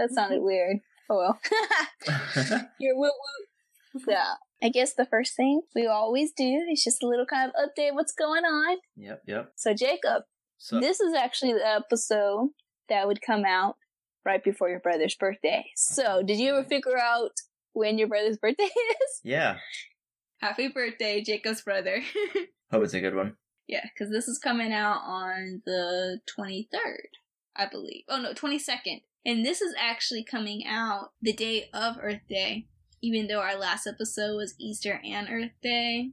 That sounded mm-hmm. weird. Oh well. Your woo woo. Yeah. I guess the first thing we always do is just a little kind of update what's going on. Yep, yep. So Jacob, So this is actually the episode that would come out right before your brother's birthday. So did you ever figure out when your brother's birthday is? yeah, Happy birthday, Jacob's brother. hope it's a good one. yeah, because this is coming out on the 23rd, I believe. Oh no, 22nd. And this is actually coming out the day of Earth Day, even though our last episode was Easter and Earth Day.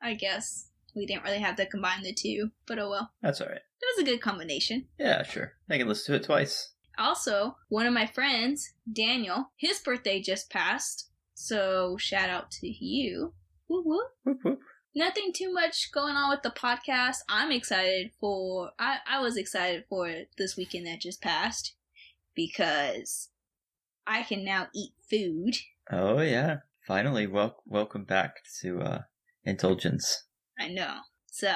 I guess we didn't really have to combine the two, but oh well. That's all right. It was a good combination. Yeah, sure. I can listen to it twice. Also, one of my friends, Daniel, his birthday just passed. So shout out to you. Woo woo. Whoop, whoop. Nothing too much going on with the podcast. I'm excited for I, I was excited for it this weekend that just passed because I can now eat food. Oh yeah. Finally, wel- welcome back to uh, Indulgence. I know. So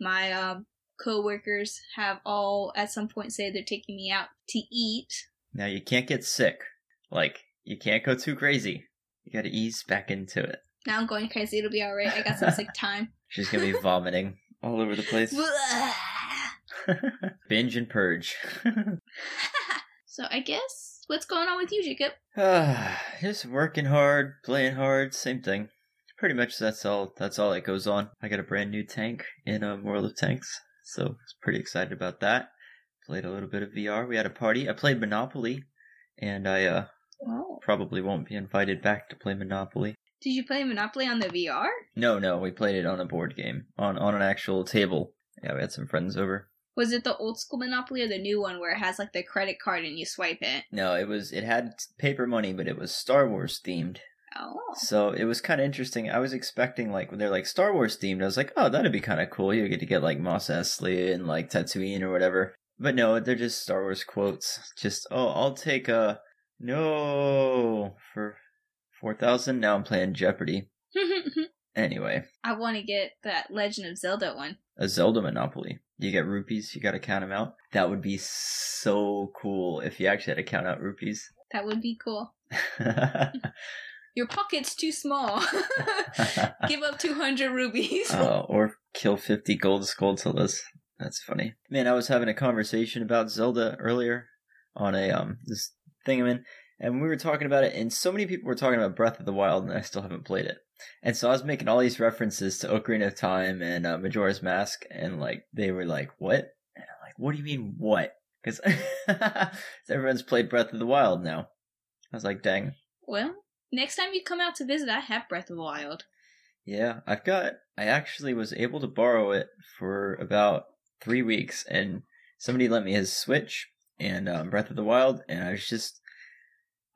my um co-workers have all at some point say they're taking me out to eat. Now you can't get sick. Like you can't go too crazy. You got to ease back into it. Now I'm going crazy. It'll be all right. I got some sick time. She's gonna be vomiting all over the place. Binge and purge. So I guess what's going on with you, Jacob? Just working hard, playing hard, same thing. Pretty much that's all. That's all that goes on. I got a brand new tank in um, World of Tanks, so I was pretty excited about that. Played a little bit of VR. We had a party. I played Monopoly, and I uh, Oh. probably won't be invited back to play Monopoly. Did you play Monopoly on the VR? No, no, we played it on a board game on on an actual table. Yeah, we had some friends over. Was it the old school Monopoly or the new one where it has like the credit card and you swipe it? No, it was it had paper money, but it was Star Wars themed. Oh. So it was kind of interesting. I was expecting like when they're like Star Wars themed, I was like, oh, that'd be kind of cool. You get to get like Mos Eisley and like Tatooine or whatever. But no, they're just Star Wars quotes. Just oh, I'll take a no for four thousand. Now I'm playing Jeopardy. Anyway, I want to get that Legend of Zelda one. a Zelda Monopoly. You get rupees. You got to count them out. That would be so cool if you actually had to count out rupees. That would be cool. Your pocket's too small. Give up 200 rupees. uh, or kill 50 gold Skulltulas. That's funny. Man, I was having a conversation about Zelda earlier on a um this thing I'm in, and we were talking about it, and so many people were talking about Breath of the Wild, and I still haven't played it. And so I was making all these references to Ocarina of Time and uh, Majora's Mask, and like they were like, "What?" And I'm like, "What do you mean, what?" Because everyone's played Breath of the Wild now. I was like, "Dang." Well, next time you come out to visit, I have Breath of the Wild. Yeah, I've got. I actually was able to borrow it for about three weeks, and somebody lent me his Switch and um, Breath of the Wild, and I was just.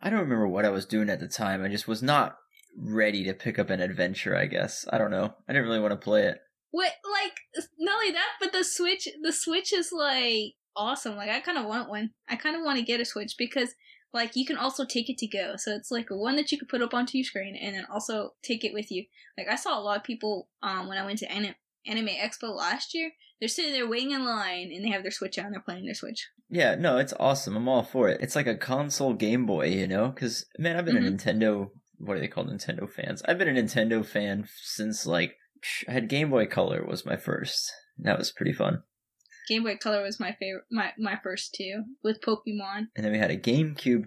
I don't remember what I was doing at the time. I just was not ready to pick up an adventure. I guess I don't know. I didn't really want to play it. What, like, not only that, but the Switch, the Switch is like awesome. Like, I kind of want one. I kind of want to get a Switch because, like, you can also take it to go. So it's like one that you could put up onto your screen and then also take it with you. Like, I saw a lot of people, um, when I went to Anim- Anime Expo last year, they're sitting there waiting in line and they have their Switch out and they're playing their Switch. Yeah, no, it's awesome. I'm all for it. It's like a console Game Boy, you know? Because man, I've been Mhm. a Nintendo. What are they called? Nintendo fans. I've been a Nintendo fan since like I had Game Boy Color was my first. That was pretty fun. Game Boy Color was my favorite, my, my first too, with Pokemon. And then we had a GameCube,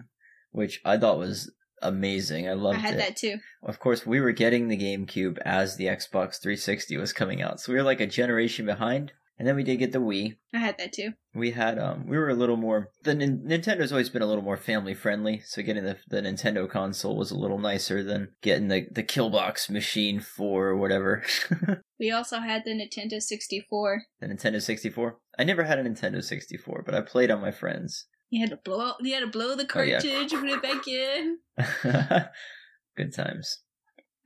which I thought was amazing. I loved I had it. that too. Of course, we were getting the GameCube as the Xbox 360 was coming out, so we were like a generation behind. And then we did get the Wii. I had that too. We had um, we were a little more. The Nin- Nintendo's always been a little more family friendly, so getting the the Nintendo console was a little nicer than getting the the Killbox machine for whatever. We also had the Nintendo 64. the Nintendo 64. I never had a Nintendo 64, but I played on my friends. You had to blow out, you had to blow the Oh, yeah. cartridge, put it back in. Good times.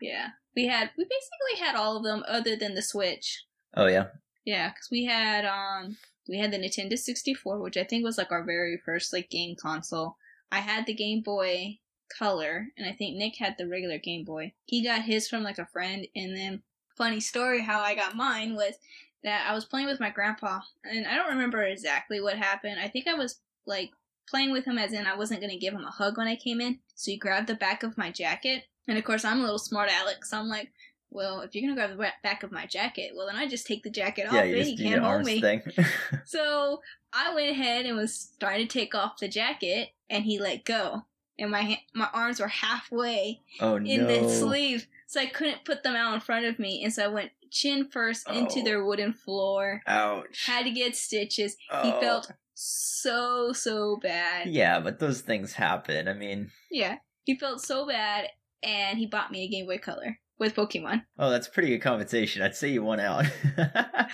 Yeah. We had, we basically had all of them other than the Switch. Oh yeah, Yeah, because we had, um, we had the Nintendo 64, which I think was like our very first like game console. I had the Game Boy Color, and I think Nick had the regular Game Boy. He got his from like a friend, and then funny story how I got mine was that I was playing with my grandpa, and I don't remember exactly what happened. I think I was like playing with him as in I wasn't to give him a hug when I came in. So he grabbed the back of my jacket. And of course, I'm a little smart aleck, so I'm like, well, if you're going to grab the back of my jacket, well, then I just take the jacket off yeah, and you just do can't hold arms me. So I went ahead and was starting to take off the jacket, and he let go. And my my arms were halfway oh in no. the sleeve, so I couldn't put them out in front of me. And so I went chin first into Oh. their wooden floor. Ouch. Had to get stitches. He Oh. felt so so bad. Yeah, but those things happen. I mean, Yeah, he felt so bad, and he bought me a Game Boy Color with Pokemon. oh, that's pretty good compensation. I'd say you won out.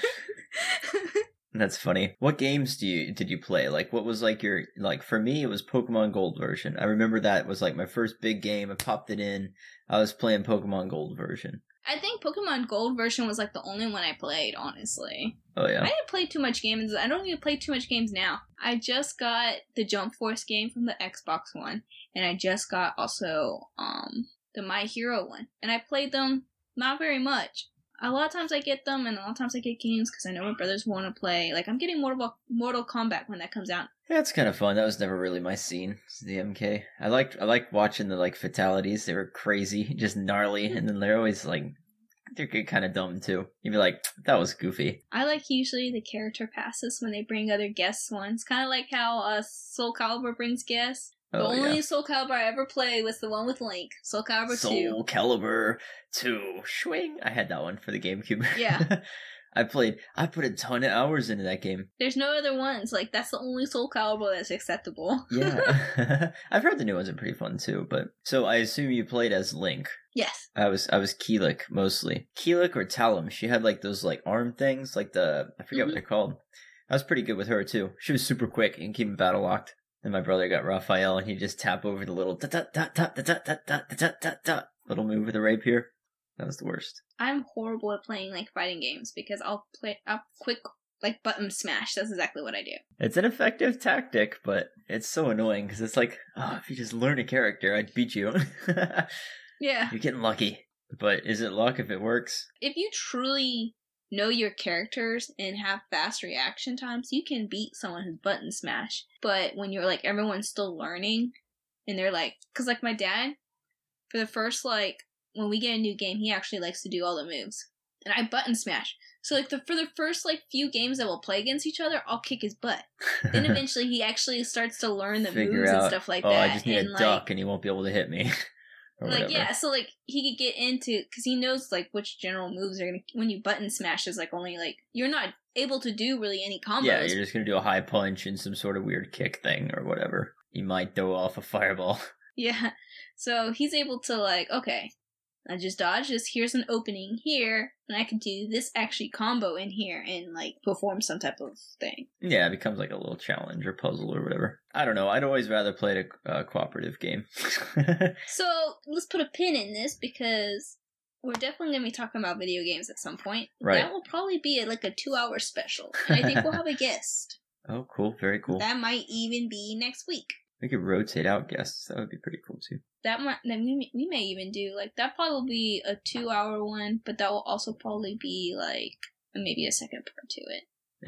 That's funny. What games do you did you play? Like what was like your like for me it was Pokemon Gold version. I remember that was like my first big game. I popped it in. I was playing Pokemon Gold version. I think Pokemon Gold version was like the only one I played, honestly. Oh yeah. I didn't play too much games. I don't even play too much games now. I just got the Jump Force game from the Xbox One, and I just got also um the My Hero one, and I played them not very much. A lot of times I get them, and a lot of times I get games because I know my brothers want to play. Like I'm getting Mortal Mortal Kombat when that comes out. Yeah, it's kind of fun. That was never really my scene. The MK. I liked I liked watching the like fatalities. They were crazy, just gnarly, and then they're always like they're kind of dumb too. You'd be like, that was goofy. I like usually the character passes when they bring other guests ones. Kind of like how uh, Soul Calibur brings guests. The Oh only yeah. Soul Calibur I ever played was the one with Link. Soul Calibur 2. Soul Calibur 2 Swing. I had that one for the GameCube. Yeah. I played I put a ton of hours into that game. There's no other ones. Like, that's the only Soul Calibur that's acceptable. Yeah. I've heard the new ones are pretty fun too, but so I assume you played as Link. yes. I was I was Kilik mostly. Kilik or Talim. She had like those like arm things, like the I forget Mhm. what they're called. I was pretty good with her too. She was super quick and keep him battle locked. And my brother got Raphael and he just tap over the little dot dot dot dot dot dot dot dot dot dot dot little move with the rapier. That was the worst. I'm horrible at playing, like, fighting games because I'll play, I'll quick, like, button smash. That's exactly what I do. It's an effective tactic, but it's so annoying because it's like, oh, if you just learn a character, I'd beat you. Yeah. You're getting lucky. But is it luck if it works? If you truly know your characters and have fast reaction times, you can beat someone who's button smash. But when you're like everyone's still learning, and they're like, because like my dad, for the first like when we get a new game, he actually likes to do all the moves, and I button smash. So like the for the first like few games that we'll play against each other, I'll kick his butt. Then eventually he actually starts to learn the Figure moves and stuff like oh, that. I just need and a like, duck and he won't be able to hit me. like yeah so like he could get into because he knows like which general moves are gonna when you button smash is like only like you're not able to do really any combos Yeah, you're just gonna do a high punch and some sort of weird kick thing or whatever. You might throw off a fireball. Yeah. so he's able to like okay i just dodge this here's an opening here and i can do this actually combo in here and like perform some type of thing Yeah, it becomes like a little challenge or puzzle or whatever. I don't know. I'd always rather play a uh, cooperative game. so let's put a pin in this because we're definitely going to be talking about video games at some point Right. that will probably be like a two hour special and i think we'll have a guest oh, cool. Very cool. that might even be next week We could rotate out guests. That would be pretty cool too. that might then we may, we may even do like that probably will be a two hour one but that will also probably be like maybe a second part to it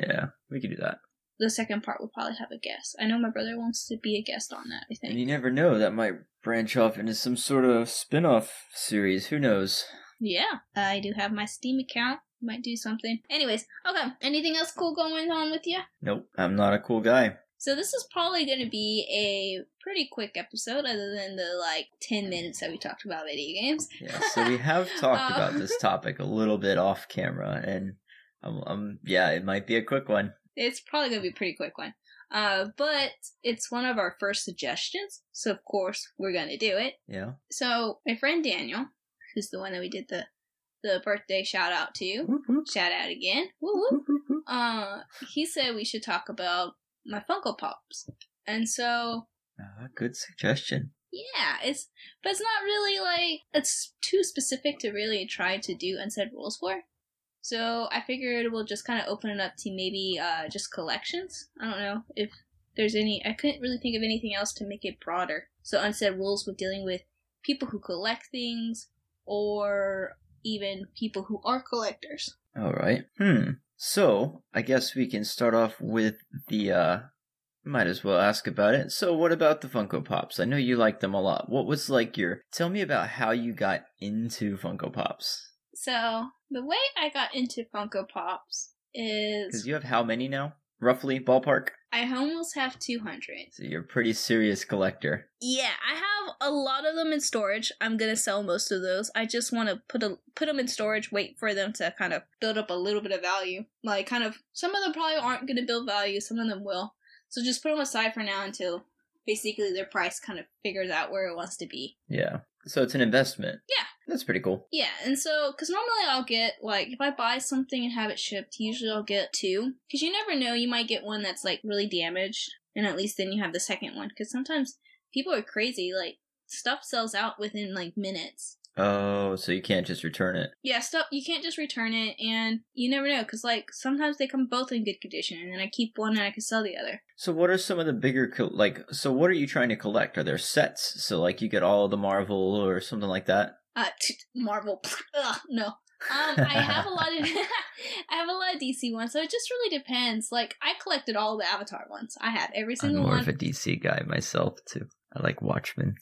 Yeah, we could do that. the second part will probably have a guest i know my brother wants to be a guest on that i And think you never know. That might branch off into some sort of spin off series. Who knows? yeah i do have my steam account might do something anyways okay anything else cool going on with you Nope. I'm not a cool guy. So this is probably going to be a pretty quick episode other than the like 10 minutes that we talked about video games Yeah, so we have talked Uh, about this topic a little bit off camera, and um, um, yeah, it might be a quick one. It's probably gonna be a pretty quick one. Uh, but it's one of our first suggestions, so of course we're gonna do it. Yeah. So my friend Daniel, who's the one that we did the the birthday shout out to, Whoop, whoop, shout out again. Woo woo. whoop, whoop, whoop. Uh, he said we should talk about my Funko Pops, and so Ah, good suggestion. yeah, it's but it's not really like it's too specific to really try to do unsaid rules for. So I figured we'll just kind of open it up to maybe uh, just collections. I don't know if there's any. I couldn't really think of anything else to make it broader. So unsaid rules with dealing with people who collect things or even people who are collectors. All right. Hmm. So I guess we can start off with the. uh Might as well ask about it. So, what about the Funko Pops? I know you like them a lot. What was like your? Tell me about how you got into Funko Pops. So the way I got into Funko Pops is Because you have how many now? Roughly ballpark. I almost have 200. So you're a pretty serious collector. Yeah, I have a lot of them in storage. I'm gonna sell most of those. I just want to put a put them in storage, wait for them to kind of build up a little bit of value. Like, kind of, some of them probably aren't gonna build value. Some of them will. So just put them aside for now until basically their price kind of figures out where it wants to be. Yeah. So it's an investment. Yeah. That's pretty cool. Yeah, and so because normally I'll get like if I buy something and have it shipped, usually I'll get two because you never know, you might get one that's like really damaged, and at least then you have the second one. Because sometimes people are crazy, like stuff sells out within like minutes. Oh, so you can't just return it. Yeah, stuff you can't just return it, and you never know because like sometimes they come both in good condition, and then I keep one and I can sell the other. So what are some of the bigger co- like? So what are you trying to collect? Are there sets? So like you get all the Marvel or something like that. Uh, t- Marvel, ugh, no. Um, I have a lot of I have a lot of DC ones, so it just really depends. Like I collected all the Avatar ones. I had every I'm single more one. of a DC guy myself too. I like Watchmen.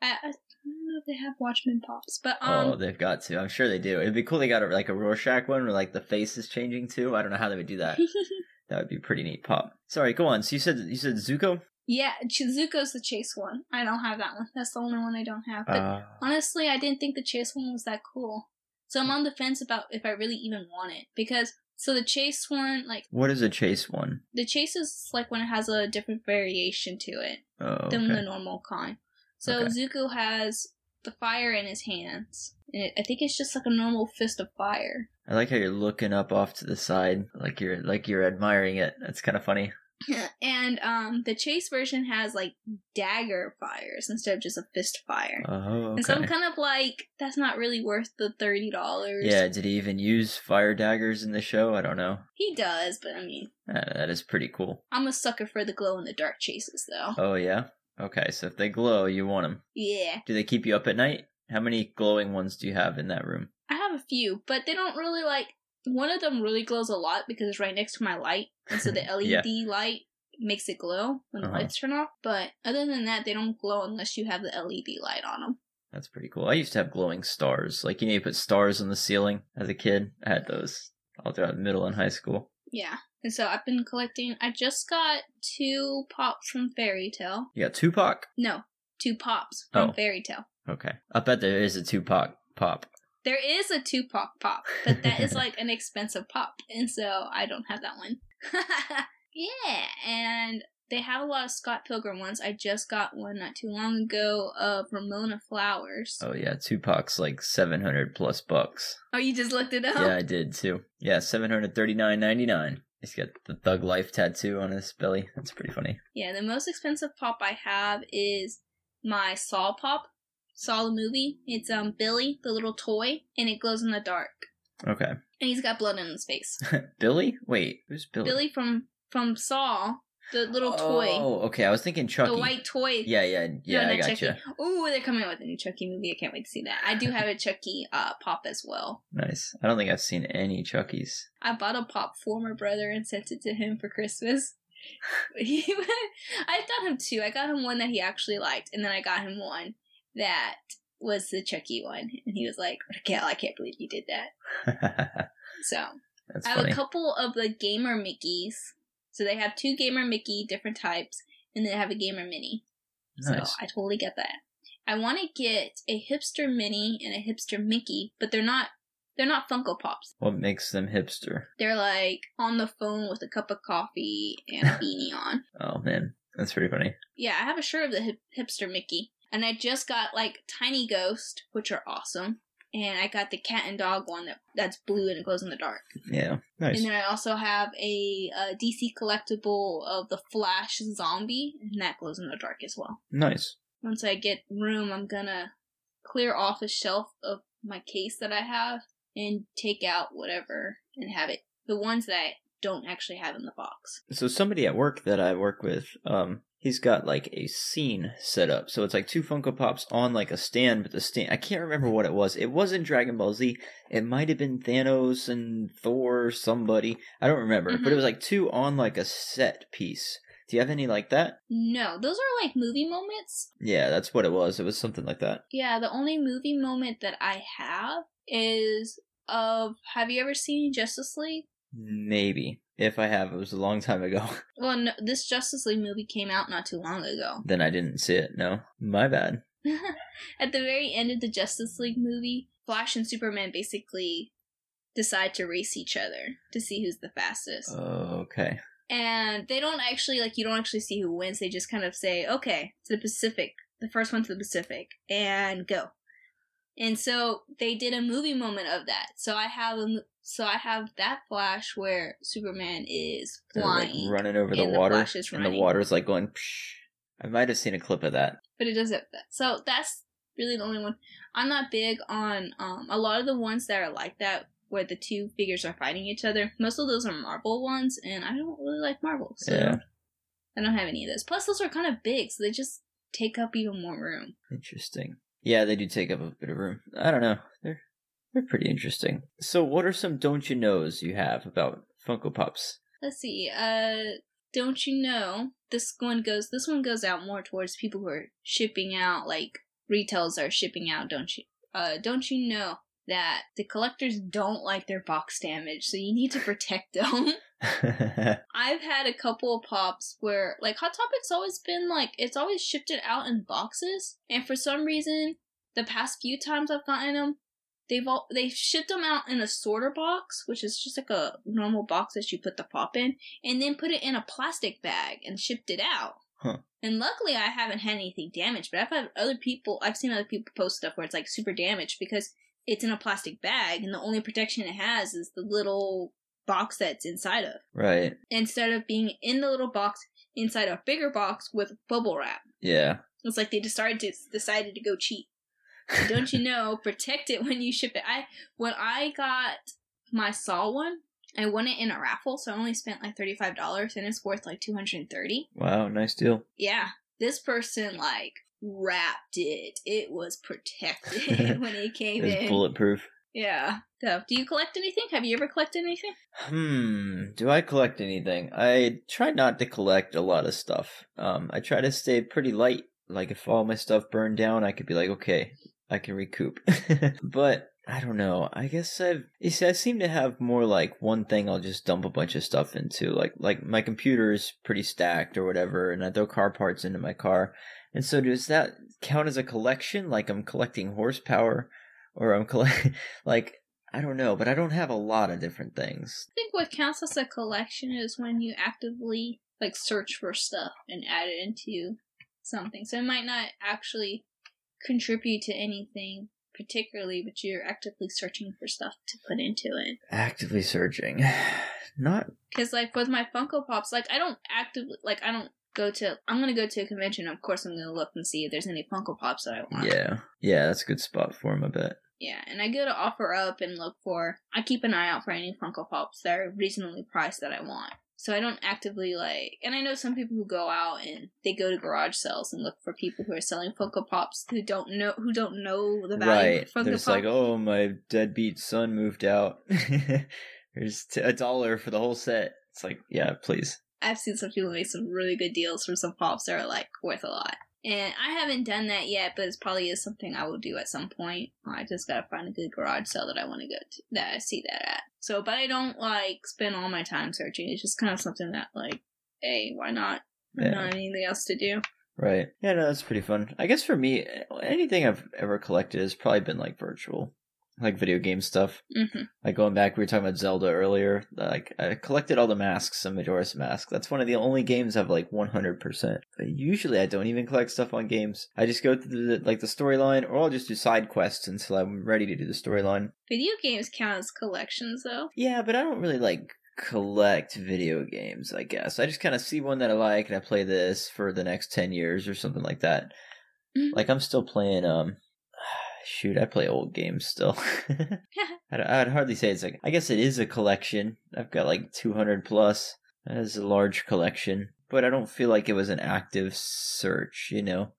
I, I don't know if they have Watchmen pops, but oh, um, they've got to. I'm sure they do. It'd be cool. They got a, like a Rorschach one where like the face is changing too. I don't know how they would do that. that would be pretty neat. Pop. Sorry, go on. So you said you said Zuko. yeah, Chizuko's the chase one. I don't have that one. That's the only one I don't have. But Uh, honestly, I didn't think the chase one was that cool. So I'm on the fence about if I really even want it because so the chase one, like what is a chase one? the chase is like when it has a different variation to it Oh, than the normal kind. So Okay. Zuko has the fire in his hands. And it, I think it's just like a normal fist of fire. I like how you're looking up off to the side, like you're like you're admiring it. That's kind of funny. and um the chase version has like dagger fires instead of just a fist fire. Oh, okay. And so I'm kind of like, that's not really worth the thirty dollars. Yeah, did he even use fire daggers in the show? I don't know. He does, but I mean, Uh, that is pretty cool. I'm a sucker for the glow in the dark chases, though. Oh yeah. Okay, so if they glow, you want them. Yeah, Do they keep you up at night? How many glowing ones do you have in that room? I have a few, but they don't really like. One of them really glows a lot because it's right next to my light, and so the LED Yeah. light makes it glow when Uh-huh. the lights turn off. But other than that, they don't glow unless you have the LED light on them. That's pretty cool. I used to have glowing stars. Like you know, you put stars on the ceiling as a kid. I had those all throughout middle and high school. Yeah, and so I've been collecting. I just got two pops from Fairy Tail. You got Tupac. No, two pops from Oh. Fairy Tail. Okay, I bet there is a Tupac pop. There is a Tupac pop, but that is like an expensive pop, and so I don't have that one. yeah, and they have a lot of Scott Pilgrim ones. I just got one not too long ago of Ramona Flowers. Oh yeah, Tupac's like seven hundred plus bucks. Oh, you just looked it up? Yeah, I did too. Yeah, seven hundred thirty nine ninety nine. He's got the Thug Life tattoo on his belly. That's pretty funny. Yeah, the most expensive pop I have is my Saw pop. Saw the movie. It's um Billy, the little toy, and it glows in the dark. Okay, And he's got blood on his face. Billy. Wait, who's Billy? Billy from from Saw, the little toy. Oh, okay. I was thinking Chucky. The white toy. Yeah, yeah, yeah. No, I got Chucky. Ooh, they're coming out with a new Chucky movie. I can't wait to see that. I do have a Chucky uh, pop as well. Nice. I don't think I've seen any Chuckies. I bought a pop for my brother and sent it to him for Christmas. He, I got him two. I got him one that he actually liked, and then I got him one that was the Chucky one, and he was like, "Raquel, I can't believe you did that." So That's I have funny. a couple of the gamer Mickeys. So they have two gamer Mickey different types, and they have a gamer Minnie. Nice. So I totally get that. I want to get a hipster Minnie and a hipster Mickey, but they're not. They're not Funko Pops. What makes them hipster? They're like on the phone with a cup of coffee and a beanie on. Oh man, that's pretty funny. Yeah, I have a shirt of the hip- hipster Mickey, and I just got like Tiny Ghost, which are awesome, and I got the cat and dog one that that's blue and it glows in the dark. Yeah, nice. And then I also have a, uh DC collectible of the Flash zombie, and that glows in the dark as well. Nice. Once I get room, I'm gonna clear off a shelf of my case that I have and take out whatever and have it. The ones that I don't actually have in the box. So somebody at work that I work with, um, he's got like a scene set up. So it's like two Funko Pops on like a stand, but the stand I can't remember what it was. It wasn't Dragon Ball Z. It might have been Thanos and Thor or somebody. I don't remember. But it Mhm. was like two on like a set piece. Do you have any like that? No, those are like movie moments. Yeah, that's what it was. It was something like that. Yeah, the only movie moment that I have is of have you ever seen Justice League? Maybe. If I have, it was a long time ago. Well, no, this Justice League movie came out not too long ago. then I didn't see it. No. My bad. At the very end of the Justice League movie, Flash and Superman basically decide to race each other to see who's the fastest. Okay. and they don't actually like you don't actually see who wins. They just kind of say, "Okay, to the Pacific, the first one to the Pacific, and go." And so they did a movie moment of that. So I have a, so I have that flash where Superman is They're, like, flying, running over the the water, is and the water's like going. Psh. I might have seen a clip of that. but it doesn't. that. So that's really the only one. I'm not big on um a lot of the ones that are like that where the two figures are fighting each other. Most of those are Marvel ones, and I don't really like Marvel, so Yeah. I don't have any of those. Plus, those are kind of big, so they just take up even more room. Interesting. Yeah, they do take up a bit of room. I don't know. They're they're pretty interesting. So, what are some don't you knows you have about Funko Pops? Let's see. Uh, don't you know this one goes? This one goes out more towards people who are shipping out, like retails are shipping out. Don't you? Uh, don't you know that the collectors don't like their box damage, so you need to protect them. I've had a couple of pops where like Hot Topic's always been like it's always shipped it out in boxes, and for some reason, the past few times I've gotten them, they've all they shipped them out in a sorter box, which is just like a normal box that you put the pop in, and then put it in a plastic bag and shipped it out. Huh. And luckily, I haven't had anything damaged, but I've had other people. I've seen other people post stuff where it's like super damaged because it's in a plastic bag, and the only protection it has is the little box that's inside of right. instead of being in the little box inside a bigger box with bubble wrap. Yeah. It's like they decided to decided to go cheap. Don't you know? Protect it when you ship it. I when I got my Saw one, I won it in a raffle, so I only spent like thirty five dollars, and it's worth like two hundred and thirty. Wow. Nice deal. Yeah, this person like wrapped it. It was protected when it came It's in. bulletproof. Yeah. So, do you collect anything? Have you ever collected anything? Hmm. Do I collect anything? I try not to collect a lot of stuff. Um, I try to stay pretty light. Like if all my stuff burned down, I could be like, okay, I can recoup. but I don't know. I guess I've. You see, I seem to have more like one thing. I'll just dump a bunch of stuff into. Like like my computer is pretty stacked or whatever, and I throw car parts into my car. And so does that count as a collection? Like I'm collecting horsepower, or I'm collect like I don't know, but I don't have a lot of different things. I think what counts as a collection is when you actively like search for stuff and add it into something. So it might not actually contribute to anything particularly, but you're actively searching for stuff to put into it. Actively searching. Not Because like with my Funko Pops, like I don't actively like I don't go to. I'm gonna go to a convention. Of course, I'm gonna look and see if there's any Funko Pops that I want. yeah. Yeah, that's a good spot for him, I bet. Yeah, and I go to OfferUp and look for. I keep an eye out for any Funko Pops that are reasonably priced that I want. So I don't actively like. And I know some people who go out and they go to garage sales and look for people who are selling Funko Pops who don't know who don't know the value Right. of Funko There's Pop. like, oh, my deadbeat son moved out. There's t- a dollar for the whole set. It's like, yeah, please. I've seen some people make some really good deals for some pops that are like worth a lot. And I haven't done that yet, but it probably is something I will do at some point. I just gotta find a good garage sale that I want to go to, that I see that at. So, but I don't like spend all my time searching. It's just kind of something that like, hey, why not? Yeah. Not anything else to do. Right. Yeah, no, that's pretty fun. I guess for me, anything I've ever collected has probably been like virtual, like video game stuff. hmm Like going back, we were talking about Zelda earlier. Like I collected all the masks on Majora's Mask. That's one of the only games I've like 100%. Usually, I don't even collect stuff on games. I just go through the, like the storyline, or I'll just do side quests until I'm ready to do the storyline. Video games count as collections, though. Yeah, but I don't really like collect video games. I guess I just kind of see one that I like and I play this for the next 10 years or something like that. Mhm. Like I'm still playing. Um, shoot, I play old games still. I'd, I'd hardly say it's like. I guess it is a collection. I've got like 200 plus. That is a large collection. but I don't feel like it was an active search. You know,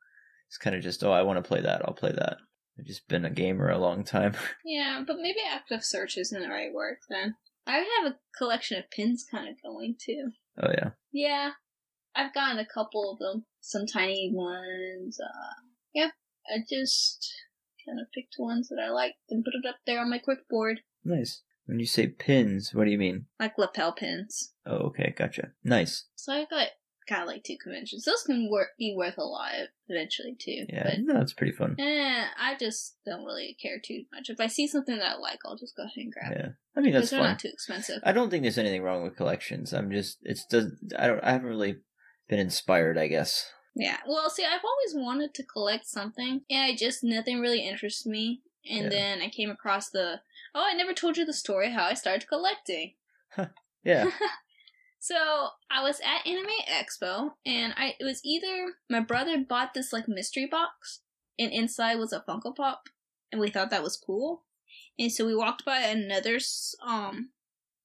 it's kind of just oh, I want to play that, I'll play that. I've just been a gamer a long time. Yeah, but maybe active search isn't the right word then. I have a collection of pins kind of going too. Oh yeah, Yeah, I've gotten a couple of them, some tiny ones. Uh, yeah, I just kind of picked ones that I liked and put it up there on my quick board, nice. When you say pins, what do you mean? like lapel pins. Oh, okay, gotcha. Nice. So I got kind of like two conventions. Those can work be worth a lot eventually too. Yeah, But no, that's pretty fun. eh, I just don't really care too much. If I see something that I like, I'll just go ahead and grab it. Yeah, I mean that's fun. not too expensive. I don't think there's anything wrong with collections. I'm just it's does I don't I haven't really been inspired. I guess. Yeah. Well, see, I've always wanted to collect something, and I just nothing really interests me. And Yeah. then I came across the oh, I never told you the story how I started collecting. Yeah. so I was at Anime Expo, and I it was either my brother bought this like mystery box, and inside was a Funko Pop, and we thought that was cool, and so we walked by another um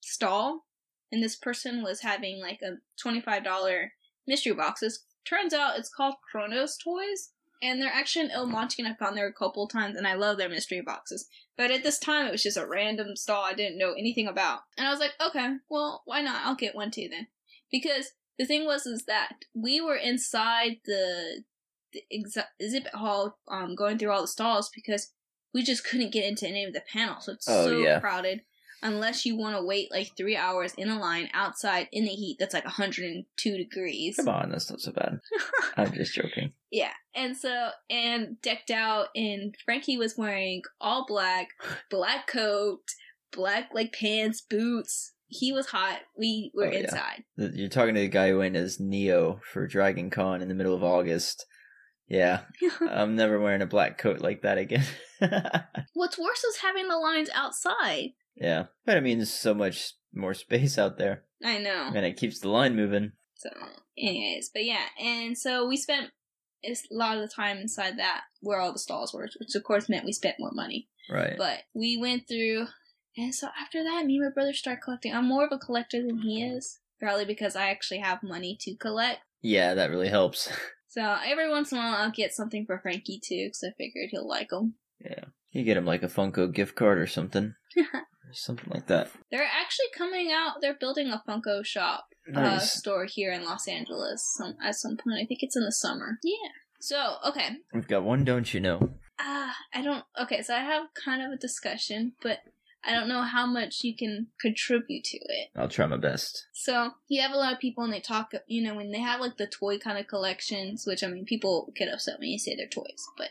stall, and this person was having like a twenty five dollar mystery boxes. Turns out it's called Chronos Toys, and they're actually in El Monte, and I've gone there a couple times, and I love their mystery boxes. But at this time, it was just a random stall I didn't know anything about. And I was like, okay, well, why not? I'll get one too then. Because the thing was, is that we were inside the, the ex- exhibit hall, um, going through all the stalls because we just couldn't get into any of the panels. So it's Oh, so yeah. crowded. Unless you want to wait like three hours in a line outside in the heat that's like 102 degrees. Come on, that's not so bad. I'm just joking. Yeah, and so and decked out, and Frankie was wearing all black, black coat, black like pants, boots. He was hot. We were Oh, yeah. inside. You're talking to the guy who went as Neo for Dragon Con in the middle of August. Yeah, I'm never wearing a black coat like that again. What's worse is having the lines outside. Yeah, but I mean, there's so much more space out there, I know. and it keeps the line moving. So, anyways, but yeah, and so we spent a lot of the time inside that where all the stalls were, which of course meant we spent more money. Right. But we went through, and so after that, me and my brother started collecting. I'm more of a collector than he is, probably because I actually have money to collect. yeah, that really helps. So every once in a while, I'll get something for Frankie too, because I figured he'll like them. yeah, you get him like a Funko gift card or something, or something like that. They're actually coming out. They're building a Funko shop uh, store here in Los Angeles some, at some point. I think it's in the summer. Yeah. So okay, We've got one, don't you know? ah, I don't. Okay, so I have kind of a discussion, but I don't know how much you can contribute to it. I'll try my best. So you have a lot of people, and they talk. You know, when they have like the toy kind of collections, which I mean, people get upset when you say they're toys, but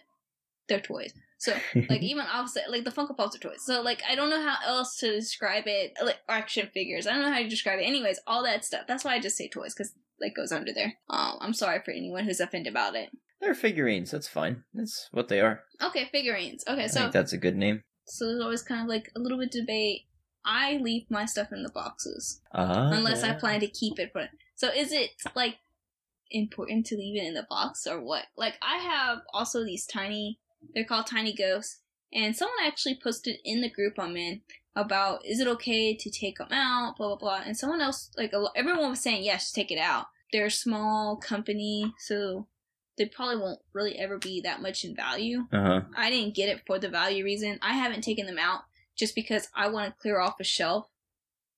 they're toys. So like even opposite, like the Funko Pops are toys. So like I don't know how else to describe it. Like action figures, I don't know how to describe it. Anyways, all that stuff. That's why I just say toys because like goes under there. Um, I'm sorry for anyone who's offended about it. They're figurines. That's fine. That's what they are. Okay, figurines. Okay, I so think that's a good name. so there's always kind of like a little bit of debate. I leave my stuff in the boxes Uh, unless I plan to keep it for. So is it like important to leave it in the box or what? Like I have also these tiny. They're called tiny ghosts, and someone actually posted in the group I'm in about is it okay to take them out, blah blah blah. And someone else, like a everyone was saying yes, take it out. They're a small company, so they probably won't really ever be that much in value. Uh huh. I didn't get it for the value reason. I haven't taken them out just because I want to clear off a shelf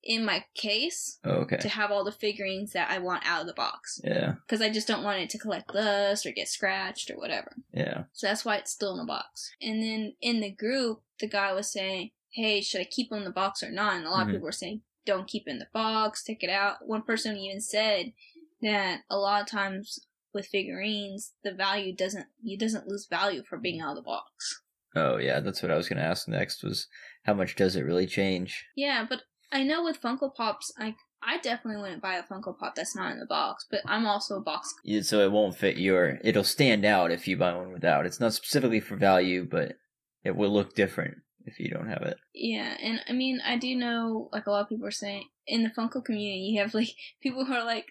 in my case Oh, okay. to have all the figurines that I want out of the box. Yeah. Because I just don't want it to collect dust or get scratched or whatever. Yeah. So that's why it's still in the box. And then in the group, the guy was saying, hey, should I keep it in the box or not? And a lot Mhm. of people were saying, don't keep it in the box, take it out. One person even said that a lot of times with figurines, the value doesn't, you doesn't lose value for being out of the box. Oh, yeah. That's what I was going to ask next. Was how much does it really change? Yeah, but I know with Funko Pops, I I definitely wouldn't buy a Funko Pop that's not in the box. But I'm also a box. Yeah, So it won't fit your. It'll stand out if you buy one without. It's not specifically for value, but it will look different if you don't have it. Yeah, and I mean I do know like a lot of people are saying in the Funko community you have like people who are like,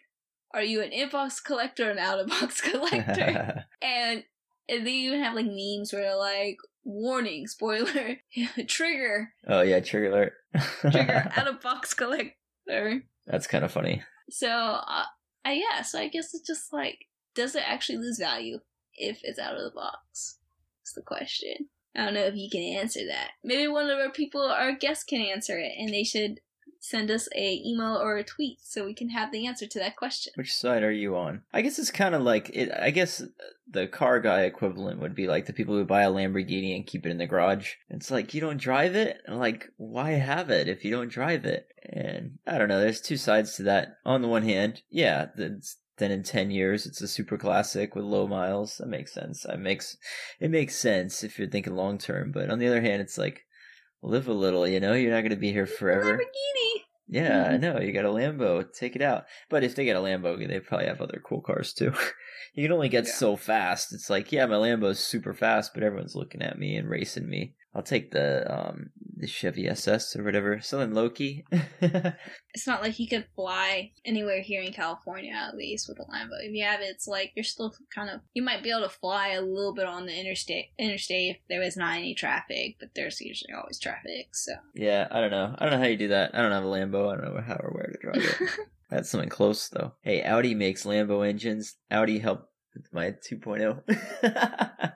are you an in-box collector or an out-of-box collector? and, they even have like memes where they're like, warning, spoiler, trigger, oh yeah, trigger alert. trigger, out-of-box collector. That's kind of funny. So uh, I yeah, so I guess it's just like, does it actually lose value if it's out of the box? That's the question. I don't know if you can answer that. Maybe one of our people, our guests, can answer it, and they should send us a email or a tweet so we can have the answer to that question. Which side are you on? I guess it's kind of like it. I guess the car guy equivalent would be like the people who buy a Lamborghini and keep it in the garage. It's like you don't drive it. Like why have it if you don't drive it? And I don't know. There's two sides to that. On the one hand, yeah, then in 10 years it's a super classic with low miles that makes sense it makes it makes sense if you're thinking long term but on the other hand it's like live a little you know? You're not going to be here forever. Lamborghini. yeah Mm-hmm. i know you got a lambo. Take it out. But if they get a lambo they probably have other cool cars too. You can only get Yeah. so fast. It's like yeah my lambo's super fast but everyone's looking at me and racing me i'll take the um the chevy ss or whatever something low-key It's not like you could fly anywhere here in California, at least with a Lambo. If you have it, it's like you're still kind of you might be able to fly a little bit on the interstate interstate if there was not any traffic, but there's usually always traffic. So Yeah, I don't know. I don't know how you do that. I don't have a Lambo. I don't know how or where to drive it. That's something close though. Hey, Audi makes Lambo engines. Audi helped with my oh. 2.0.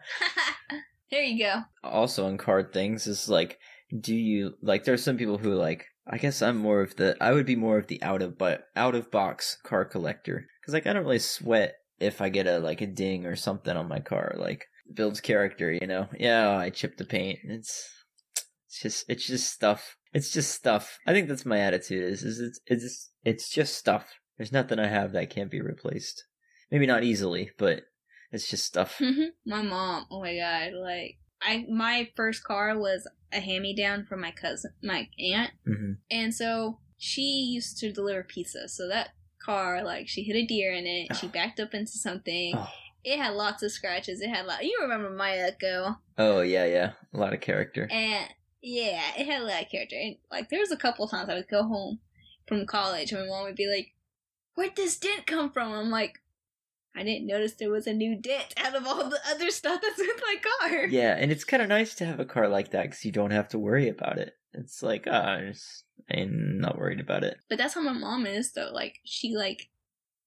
there you go. also on card things is like, do you like? There's some people who like. I guess I'm more of the. I would be more of the out of but out of box car collector because like I don't really sweat if I get a like a ding or something on my car. Like builds character, you know. Yeah, I chipped the paint. It's it's just it's just stuff. It's just stuff. I think that's my attitude. Is is it's it's it's just stuff. There's nothing I have that can't be replaced. Maybe not easily, but it's just stuff. Mm-hmm. my mom, oh my god, like I my first car was a hand me down from my cousin, my aunt, hmm and so she used to deliver pizza. So that car, like, she hit a deer in it. She Oh. backed up into something. Oh. It had lots of scratches. It had lot. You remember my Echo, oh yeah, yeah, a lot of character. and yeah, it had a lot of character. And like, there was a couple times I would go home from college, and my mom would be like, "Where'd this dent come from?" I'm like. I didn't notice there was a new dent out of all the other stuff that's with my car. Yeah, and it's kind of nice to have a car like that because you don't have to worry about it. It's like, ah, I just, I'm not worried about it. But that's how my mom is though. Like she like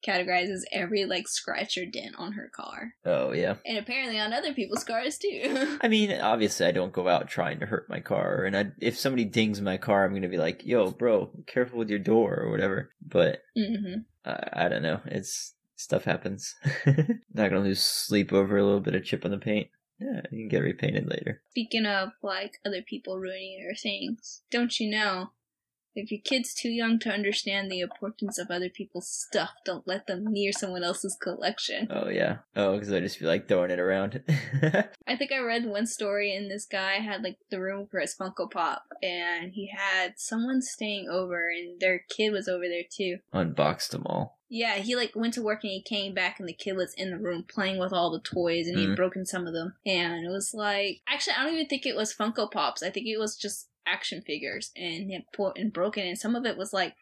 categorizes every like scratch or dent on her car. Oh yeah. And apparently on other people's cars too. I mean, obviously, I don't go out trying to hurt my car, and I, if somebody dings my car, I'm gonna be like, "Yo, bro, careful with your door" or whatever. But hmm I, I don't know. It's stuff happens. not gonna lose sleep over a little bit of chip on the paint. Yeah, you can get repainted later. Speaking of like other people ruining your things, don't you know? If your kid's too young to understand the importance of other people's stuff, don't let them near someone else's collection. Oh yeah. Oh, because I just feel like throwing it around. I think I read one story and this guy had like the room for his Funko Pop and he had someone staying over and their kid was over there too. Unboxed them all. Yeah, he like went to work and he came back and the kid was in the room playing with all the toys and he'd Mhm. broken some of them. And it was like actually I don't even think it was Funko Pops. I think it was just action figures and and broken and some of it was like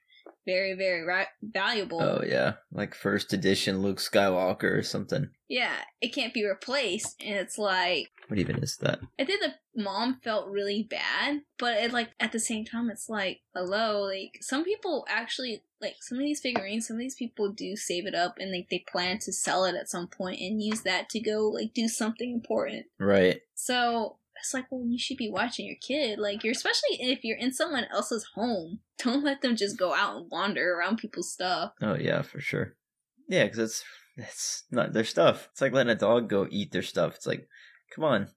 very very ra- valuable. Oh yeah, like first edition Luke Skywalker or something. Yeah, it can't be replaced and it's like What even is that? I think the mom felt really bad, but it like at the same time it's like hello, like some people actually like some of these figurines, some of these people do save it up and like they plan to sell it at some point and use that to go like do something important. Right. So it's like, well, you should be watching your kid. Like you're especially if you're in someone else's home. Don't let them just go out and wander around people's stuff. Oh yeah, for sure. Yeah, because it's it's not their stuff. It's like letting a dog go eat their stuff. It's like, come on,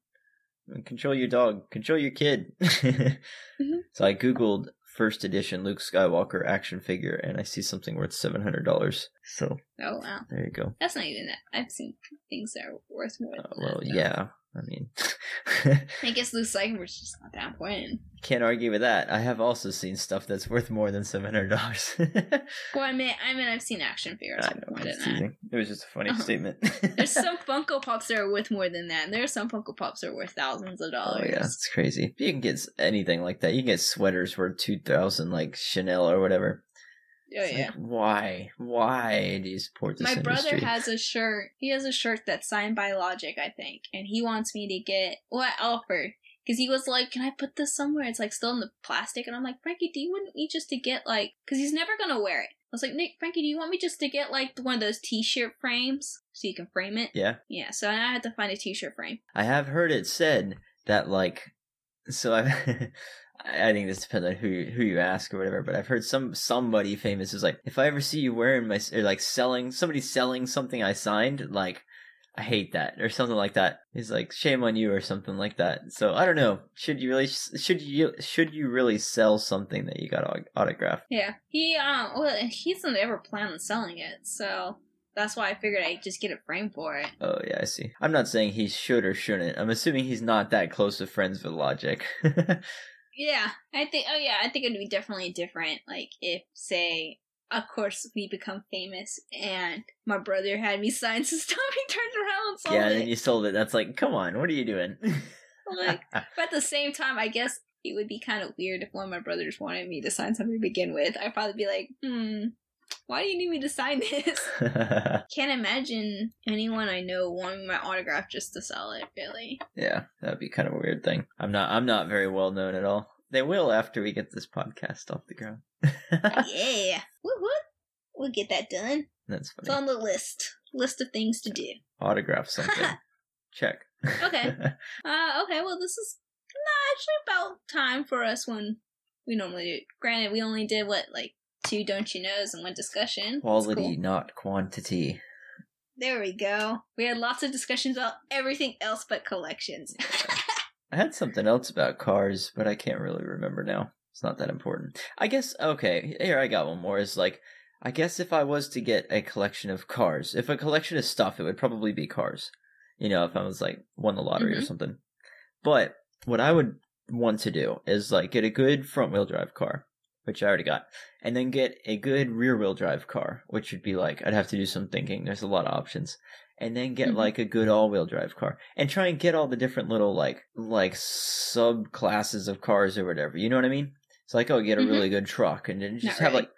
control your dog, control your kid. So I googled first edition Luke Skywalker action figure, and I see something worth seven hundred dollars. So Oh wow. there you go. That's not even that. I've seen things that are worth more. Uh, well, that, yeah. I mean, I guess Luke Skywalker's just not that important. can't argue with that. I have also seen stuff that's worth more than seven hundred dollars. Well, I mean, I mean, I've seen action figures I know, more than. It was just a funny Uh-huh. statement. There's some Funko Pops that are worth more than that. And there are some Funko Pops that are worth thousands of dollars. Oh yeah, it's crazy. You can get anything like that. You can get sweaters worth two thousand, like Chanel or whatever. Oh, It's yeah. like, why? Why do you support this My brother has a shirt. He has a shirt that's signed by Logic, I think, and he wants me to get. Well, I offered because he was like, "Can I put this somewhere?" It's like still in the plastic, and I'm like, "Frankie, do you want me just to get like? Because he's never gonna wear it. I was like, Nick, Frankie, do you want me just to get like one of those T-shirt frames so you can frame it? Yeah. Yeah. So now I had to find a T-shirt frame. I have heard it said that like so I I think this depends on who you, who you ask or whatever, but I've heard some somebody famous is like if I ever see you wearing my or like selling somebody selling something I signed like I hate that or something like that. He's like shame on you or something like that. So I don't know. Should you really should you should you really sell something that you got autographed? Yeah. He um well he doesn't ever plan on selling it. So that's why I figured I'd just get a frame for it. Oh yeah, I see. I'm not saying he should or shouldn't. I'm assuming he's not that close of friends with Logic. yeah, I think. Oh yeah, I think it'd be definitely different. Like if, say, of course, we become famous, and my brother had me sign some stuff. He turned around and sold yeah, it. and then you sold it. That's like, come on, what are you doing? like, but at the same time, I guess it would be kind of weird if one of my brothers wanted me to sign something to begin with. I'd probably be like, hmm, why do you need me to sign this? Can't imagine anyone I know wanting my autograph just to sell it, really. Yeah, that'd be kind of a weird thing. I'm not I'm not very well known at all. They will after we get this podcast off the ground. yeah. Woo woo. We'll get that done. That's funny. It's on the list. List of things to do. Autograph something. Check. okay. Uh okay, well this is not actually about time for us when we normally do. Granted, we only did what, like two don't you knows and one discussion. Quality, cool. not quantity. There we go. We had lots of discussions about everything else but collections. I had something else about cars, but I can't really remember now. It's not that important. I guess okay, here I got one more. Is like I guess if I was to get a collection of cars, if a collection of stuff, it would probably be cars. You know, if I was like won the lottery mm-hmm. or something. But what I would want to do is like get a good front wheel drive car which I already got, and then get a good rear wheel drive car, which would be like I'd have to do some thinking. There's a lot of options. And then get mm-hmm. like a good all wheel drive car. And try and get all the different little like like subclasses of cars or whatever. You know what I mean? It's like, oh, get a mm-hmm. really good truck and then just Not have really.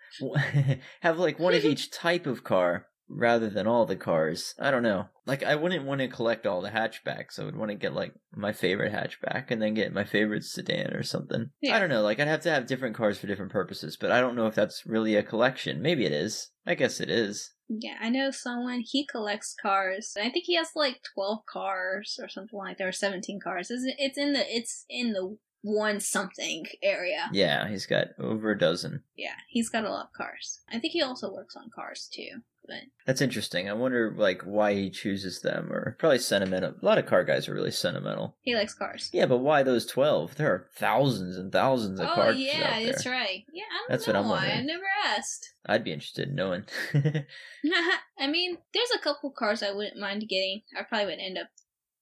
like have like one of each type of car rather than all the cars. I don't know. Like I wouldn't want to collect all the hatchbacks. I would want to get like my favorite hatchback and then get my favorite sedan or something. Yeah. I don't know. Like I'd have to have different cars for different purposes, but I don't know if that's really a collection. Maybe it is. I guess it is. Yeah, I know someone he collects cars. I think he has like twelve cars or something like that, or seventeen cars. It's, it's in the it's in the one something area. Yeah, he's got over a dozen. Yeah, he's got a lot of cars. I think he also works on cars too. But that's interesting. I wonder like why he chooses them, or probably sentimental. A lot of car guys are really sentimental. He likes cars. Yeah, but why those twelve? There are thousands and thousands of oh, cars. Oh yeah, that's right. Yeah, I don't that's know what I'm why. wondering. I never asked. I'd be interested in knowing. I mean, there's a couple cars I wouldn't mind getting. I probably would end up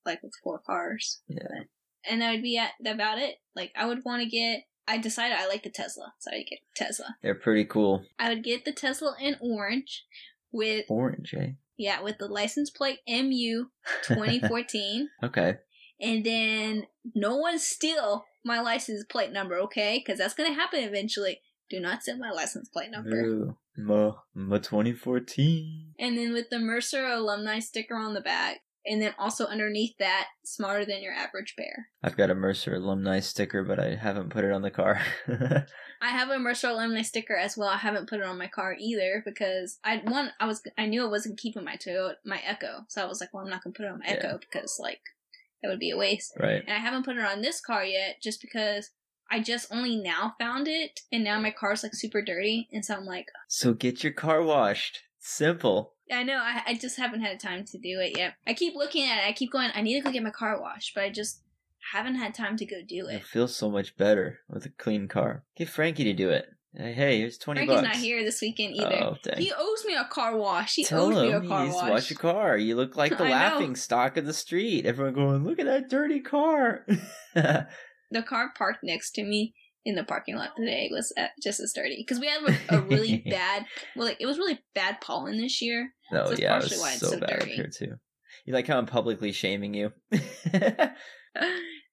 like with four cars. Yeah. But, and that would be at, about it. Like I would want to get. I decided I like the Tesla, so I get Tesla. They're pretty cool. I would get the Tesla in orange, with orange, eh? Yeah, with the license plate MU 2014. okay. And then no one steal my license plate number, okay? Because that's gonna happen eventually. Do not steal my license plate number. Ooh, ma, ma 2014. And then with the Mercer alumni sticker on the back, and then also underneath that, smarter than your average bear. I've got a Mercer alumni sticker, but I haven't put it on the car. I have a Mercer alumni sticker as well. I haven't put it on my car either because I one I was I knew I wasn't keeping my Toyota my Echo, so I was like, well, I'm not gonna put it on my yeah. Echo because like that would be a waste. Right. And I haven't put it on this car yet, just because I just only now found it, and now my car's like super dirty, and so I'm like, so get your car washed. Simple. I know. I, I just haven't had time to do it yet. I keep looking at it. I keep going. I need to go get my car washed, but I just haven't had time to go do it. It feels so much better with a clean car. Get Frankie to do it. Hey, here's twenty Frankie's bucks. not here this weekend either. Oh. He owes me a car wash. He Tell owes him me a car he's wash. wash your car. You look like the laughing stock of the street. Everyone going, look at that dirty car. the car parked next to me in the parking lot today was uh, just as dirty because we had a really bad, well, like it was really bad pollen this year. No, so yeah, it was so, so, bad dirty. here too. You like how I'm publicly shaming you?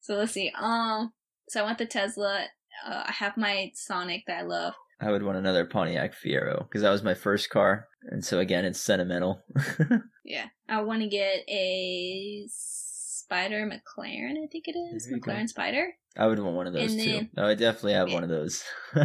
so let's see. Um, so I want the Tesla. Uh, I have my Sonic that I love. I would want another Pontiac Fiero because that was my first car, and so again, it's sentimental. yeah, I want to get a Spider McLaren. I think it is McLaren go. Spider. I would want one of those and too. Then, no, I definitely have yeah. one of those.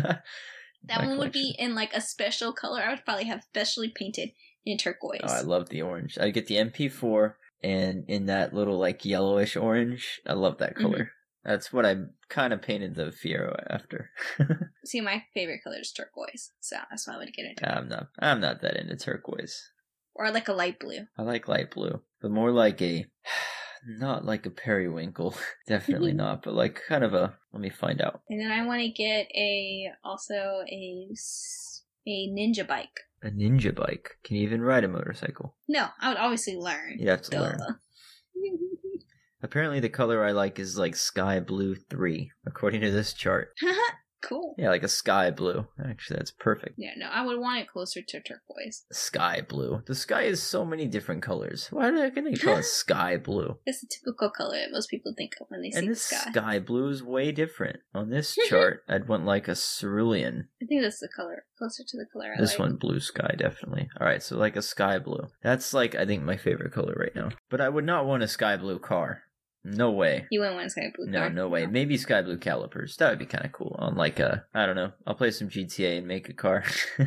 That my one would be in like a special color. I would probably have specially painted in turquoise. Oh, I love the orange. I get the MP4 and in that little like yellowish orange. I love that Mhm. color. That's what I kind of painted the Fiero after. See, my favorite color is turquoise, so that's why I would get it. I'm not. I'm not that into turquoise. Or like a light blue. I like light blue, but more like a, not like a periwinkle. Definitely not, but like kind of a. Let me find out. And then I want to get a also a a ninja bike. A ninja bike. Can you even ride a motorcycle? No, I would obviously learn. You'd have to Duh. learn. Apparently, the color I like is like sky blue three, according to this chart. cool. Yeah, like a sky blue. Actually, that's perfect. Yeah, no, I would want it closer to turquoise. Sky blue. The sky is so many different colors. Why are they call it sky blue? It's a typical color that most people think of when they see And the this sky. sky blue is way different. On this chart, I'd want like a cerulean. I think that's the color closer to the color I This like. one, blue sky, definitely. All right, so like a sky blue. That's like I think my favorite color right now. But I would not want a sky blue car. No way. You wouldn't want sky blue. No, car. no way. Maybe sky blue calipers. That would be kind of cool. On like a, I don't know. I'll play some GTA and make a car. Do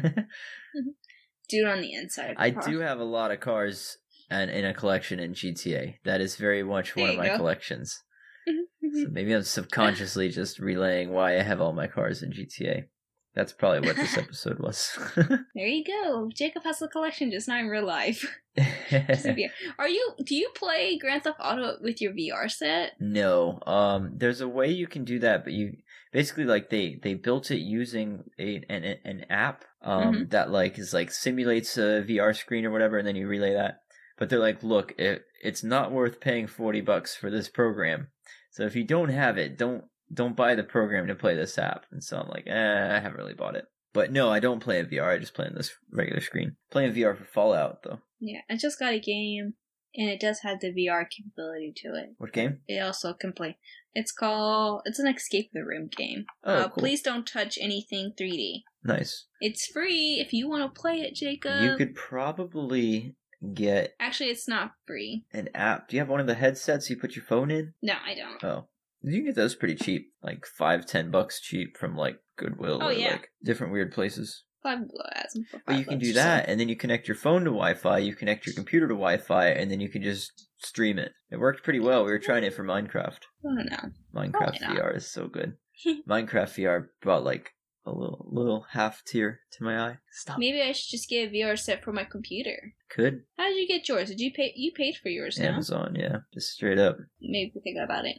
it on the inside. The I car. do have a lot of cars and in a collection in GTA. That is very much one of my go. collections. So maybe I'm subconsciously just relaying why I have all my cars in GTA. That's probably what this episode was. there you go. Jacob has a collection, just not in real life. Just in VR. Are you? Do you play Grand Theft Auto with your VR set? no, um, there's a way you can do that, but you basically like they they built it using a an an app um Mhm. that like is like simulates a VR screen or whatever, and then you relay that. But they're like, look, it, it's not worth paying forty bucks for this program. So if you don't have it, don't don't buy the program to play this app. And so I'm like, eh, I haven't really bought it. But no, I don't play in VR. I just play on this regular screen. Playing VR for Fallout though. Yeah, I just got a game, and it does have the VR capability to it. What game? It also can play. It's called. It's an escape the room game. Oh, uh, cool. Please don't touch anything 3D. Nice. It's free if you want to play it, Jacob. you could probably get Actually, it's not free. an app. Do you have one of the headsets you put your phone in? No, I don't. Oh. You can get those pretty cheap, like five, ten bucks cheap from like Goodwill Oh, or yeah. like different weird places. Five below has them for But you can do that, and then you connect your phone to Wi-Fi. You connect your computer to Wi-Fi, and then you can just stream it. It worked pretty well. We were trying it for Minecraft. I don't know. Minecraft VR is so good. Minecraft VR brought like a little little half tear to my eye. Stop. Maybe I should just get a VR set for my computer. Could How did you get yours? Did you pay? You paid for yours, no? Amazon, yeah, just straight up. Maybe think about it.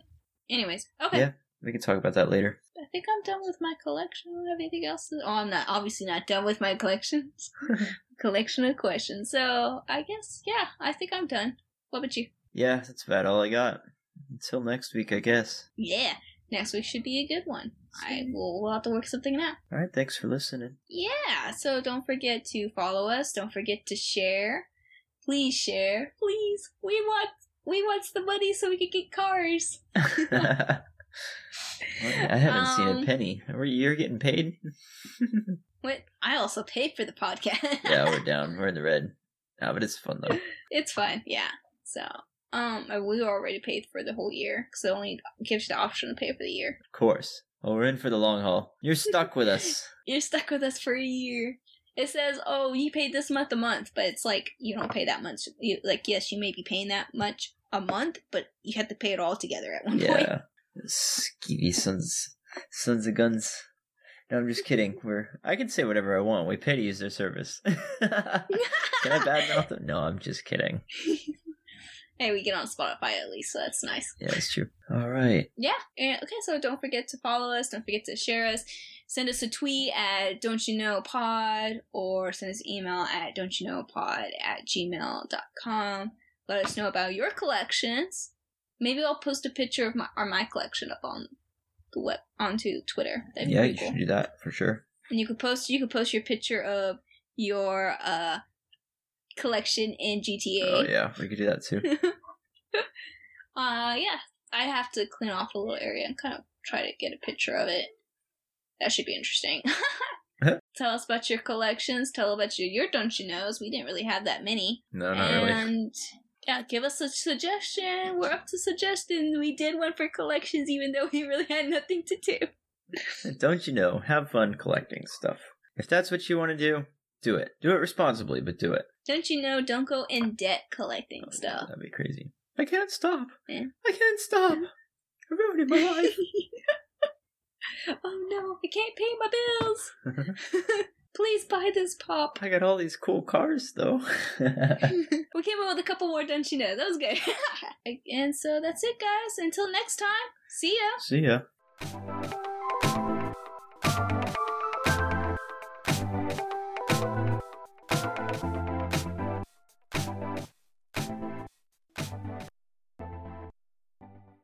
Anyways, okay. Yeah. We can talk about that later. I think I'm done with my collection. Anything else. To, oh, I'm not. Obviously, not done with my collections. collection of questions. So I guess, yeah, I think I'm done. What about you? Yeah, that's about all I got. Until next week, I guess. Yeah, next week should be a good one. I will. We'll have to work something out. All right, thanks for listening. Yeah. So don't forget to follow us. Don't forget to share. Please share. Please. We want. We want the money so we can get cars. I haven't seen a Um, penny. Are you- You're getting paid? What? I also paid for the podcast. yeah, we're down. We're in the red. Ah, but it's fun though. It's fun. yeah. So, um, uh, we already paid for the whole year because it only gives you the option to pay for the year. Of course. Well, we're in for the long haul. You're stuck with us. You're stuck with us for a year. It says, "Oh, you paid this month a month," but it's like you don't pay that much. You, like, yes, you may be paying that much a month, but you have to pay it all together at one point. Yeah. Skeevy sons, sons of guns. No, I'm just kidding. We're. I can say whatever I want. We pay to use their service. can I badmouth them? No, I'm just kidding. hey, we get on Spotify at least, so that's nice. Yeah, that's true. All right. Yeah. And, okay, so don't forget to follow us. Don't forget to share us. Send us a tweet at don't you know pod or send us an email at don't you know pod at gmail.com. Let us know about your collections. Maybe I'll post a picture of my or my collection up on the web onto Twitter. That'd Yeah, you cool. should do that for sure. And you could post you could post your picture of your uh collection in GTA. Oh yeah, we could do that too. Uh, yeah. I have to clean off a little area and kind of try to get a picture of it. That should be interesting. tell us about your collections. Tell about your your don't you knows. We didn't really have that many. No, not really. and yeah, give us a suggestion. We're up to suggesting. We did one for collections, even though we really had nothing to do. Don't you know? Have fun collecting stuff. If that's what you want to do, do it. Do it responsibly, but do it. Don't you know? Don't go in debt collecting oh, stuff. That'd be crazy. I can't stop. Yeah. I can't stop. I'm ruining my life. oh no, I can't pay my bills. Please buy this pop. I got all these cool cars though. we came up with a couple more, don't you know? That was good. and so that's it, guys. Until next time, see ya. See ya.